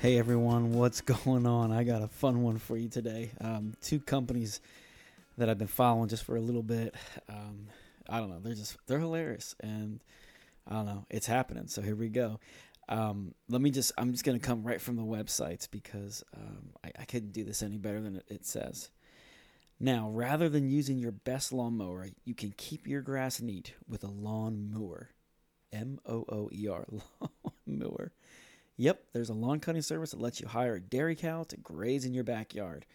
Hey everyone, what's going on? I got a fun one for you today. Um, two companies that I've been following just for a little bit. Um, I don't know, they're just they're hilarious, and I don't know, it's happening. So here we go. Um, let me just I'm just gonna come right from the websites because um, I, I couldn't do this any better than it, says. Now, rather than using your best lawnmower, you can keep your grass neat with a lawn mooer. M O O E R, lawn mooer. Yep, there's a lawn cutting service that lets you hire a dairy cow to graze in your backyard.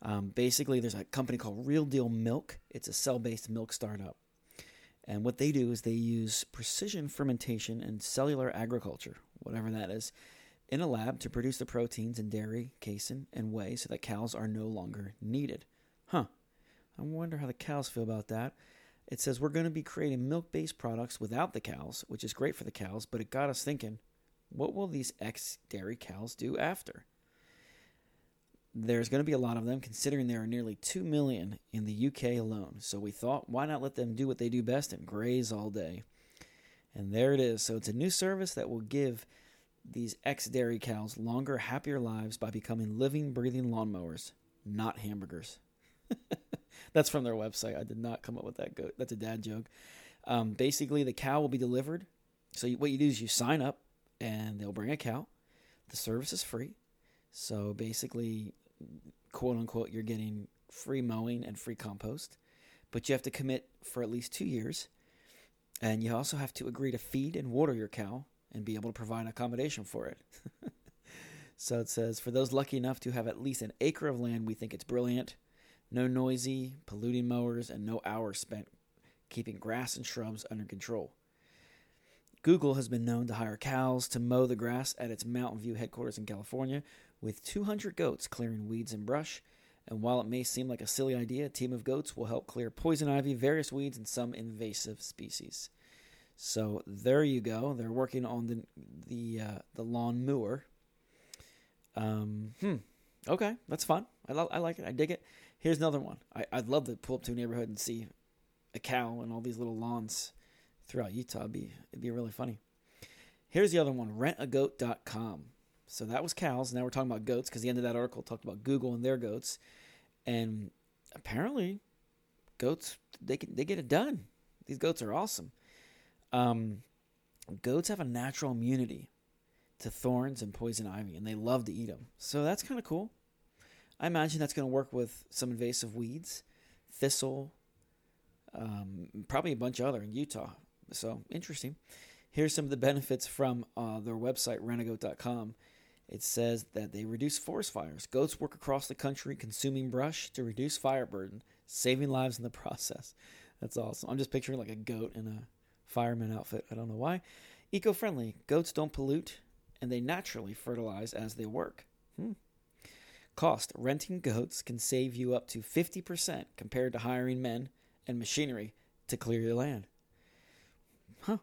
Um, basically, there's a company called Real Deal Milk. It's a cell based milk startup. And what they do is they use precision fermentation and cellular agriculture, whatever that is, in a lab to produce the proteins in dairy, casein, and whey so that cows are no longer needed. Huh. I wonder how the cows feel about that. It says we're going to be creating milk based products without the cows, which is great for the cows, but it got us thinking what will these ex dairy cows do after? There's going to be a lot of them, considering there are nearly 2 million in the UK alone. So we thought, why not let them do what they do best and graze all day? And there it is. So it's a new service that will give these ex dairy cows longer, happier lives by becoming living, breathing lawnmowers, not hamburgers. That's from their website. I did not come up with that. Go- That's a dad joke. Um, basically, the cow will be delivered. So you, what you do is you sign up and they'll bring a cow. The service is free. So basically, quote unquote, you're getting free mowing and free compost, but you have to commit for at least two years. And you also have to agree to feed and water your cow and be able to provide accommodation for it. so it says for those lucky enough to have at least an acre of land, we think it's brilliant. No noisy, polluting mowers, and no hours spent keeping grass and shrubs under control. Google has been known to hire cows to mow the grass at its Mountain View headquarters in California, with 200 goats clearing weeds and brush. And while it may seem like a silly idea, a team of goats will help clear poison ivy, various weeds, and some invasive species. So there you go. They're working on the the uh, the lawn mower. Um, hmm. Okay, that's fun. I, lo- I like it. I dig it. Here's another one. I, I'd love to pull up to a neighborhood and see a cow and all these little lawns throughout Utah. It'd be, it'd be really funny. Here's the other one rentagoat.com. So that was cows. Now we're talking about goats because the end of that article talked about Google and their goats. And apparently, goats, they, can, they get it done. These goats are awesome. Um, goats have a natural immunity to thorns and poison ivy, and they love to eat them. So that's kind of cool. I imagine that's going to work with some invasive weeds, thistle, um, probably a bunch of other in Utah. So interesting. Here's some of the benefits from uh, their website, rentagoat.com. It says that they reduce forest fires. Goats work across the country consuming brush to reduce fire burden, saving lives in the process. That's awesome. I'm just picturing like a goat in a fireman outfit. I don't know why. Eco friendly. Goats don't pollute and they naturally fertilize as they work. Hmm. Cost renting goats can save you up to 50% compared to hiring men and machinery to clear your land. Huh.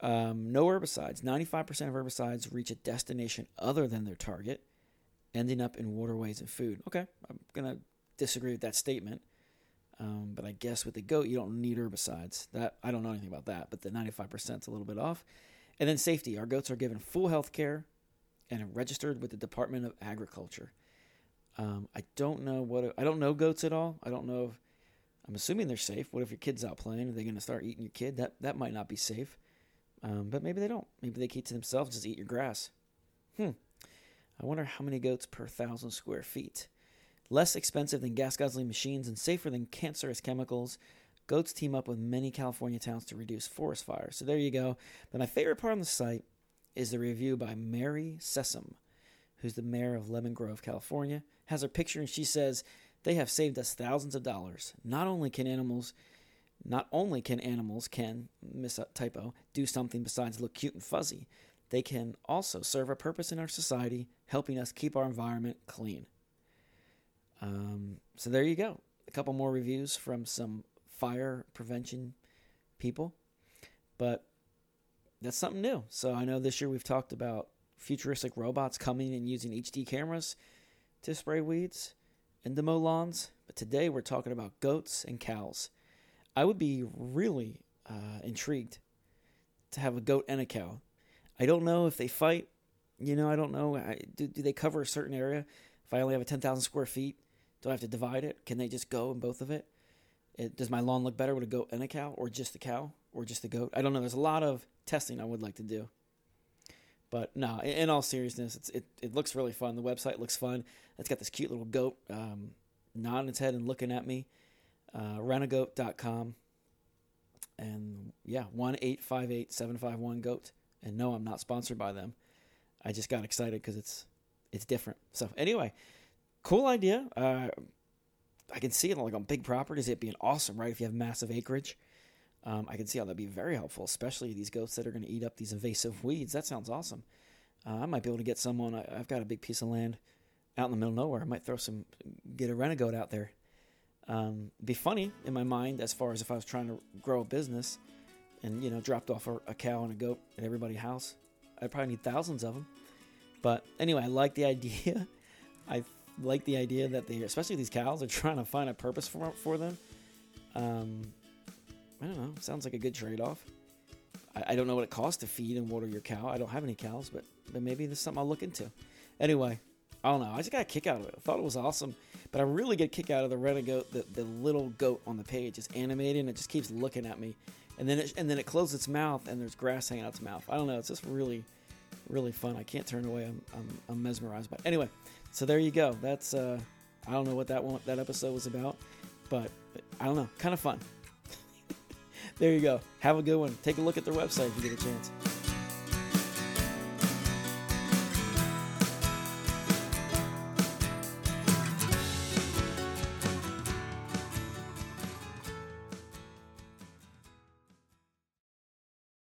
Um, no herbicides. 95% of herbicides reach a destination other than their target, ending up in waterways and food. Okay, I'm going to disagree with that statement. Um, but I guess with the goat, you don't need herbicides. That I don't know anything about that, but the 95% is a little bit off. And then safety. Our goats are given full health care and are registered with the Department of Agriculture. Um, I don't know what I don't know goats at all. I don't know. If, I'm assuming they're safe. What if your kid's out playing? Are they going to start eating your kid? That that might not be safe. Um, but maybe they don't. Maybe they keep to themselves, just eat your grass. Hmm. I wonder how many goats per thousand square feet. Less expensive than gas guzzling machines and safer than cancerous chemicals. Goats team up with many California towns to reduce forest fires. So there you go. But my favorite part on the site is the review by Mary Sessom, who's the mayor of Lemon Grove, California. Has her picture and she says, they have saved us thousands of dollars. Not only can animals not only can animals can miss a typo do something besides look cute and fuzzy, they can also serve a purpose in our society, helping us keep our environment clean. Um, so there you go. A couple more reviews from some fire prevention people, but that's something new. So I know this year we've talked about futuristic robots coming and using HD cameras to spray weeds and to mow lawns, but today we're talking about goats and cows. I would be really uh, intrigued to have a goat and a cow. I don't know if they fight. you know, I don't know. I, do, do they cover a certain area? If I only have a 10,000 square feet, do I have to divide it? Can they just go in both of it? it? Does my lawn look better with a goat and a cow, or just the cow, or just the goat? I don't know. There's a lot of testing I would like to do. But no, in all seriousness, it, it looks really fun. The website looks fun. It's got this cute little goat um, nodding its head and looking at me. Uh, rentagoat.com. And yeah, 1 858 751 GOAT. And no, I'm not sponsored by them. I just got excited because it's it's different. So anyway, cool idea. Uh, I can see it like on big properties. It'd be an awesome, right? If you have massive acreage, um, I can see how that'd be very helpful, especially these goats that are going to eat up these invasive weeds. That sounds awesome. Uh, I might be able to get someone. I, have got a big piece of land out in the middle of nowhere. I might throw some, get a rentagoat out there. Um, be funny in my mind as far as if I was trying to grow a business, and you know dropped off a, a cow and a goat at everybody's house. I'd probably need thousands of them. But anyway, I like the idea. I like the idea that they, especially these cows, are trying to find a purpose for for them. Um, I don't know. Sounds like a good trade off. I, I, don't know what it costs to feed and water your cow. I don't have any cows, but but maybe there's something I'll look into. Anyway, I don't know. I just got a kick out of it. I thought it was awesome, but I really get a kick out of the rentagoat. The, the little goat on the page is animated and it just keeps looking at me, and then it, and then it closes its mouth and there's grass hanging out its mouth. I don't know. It's just really, really fun. I can't turn away. I'm I'm, I'm mesmerized by. Anyway, so there you go. That's uh, I don't know what that one that episode was about, but I don't know. Kind of fun there you go. Have a good one. Take a look at their website if you get a chance.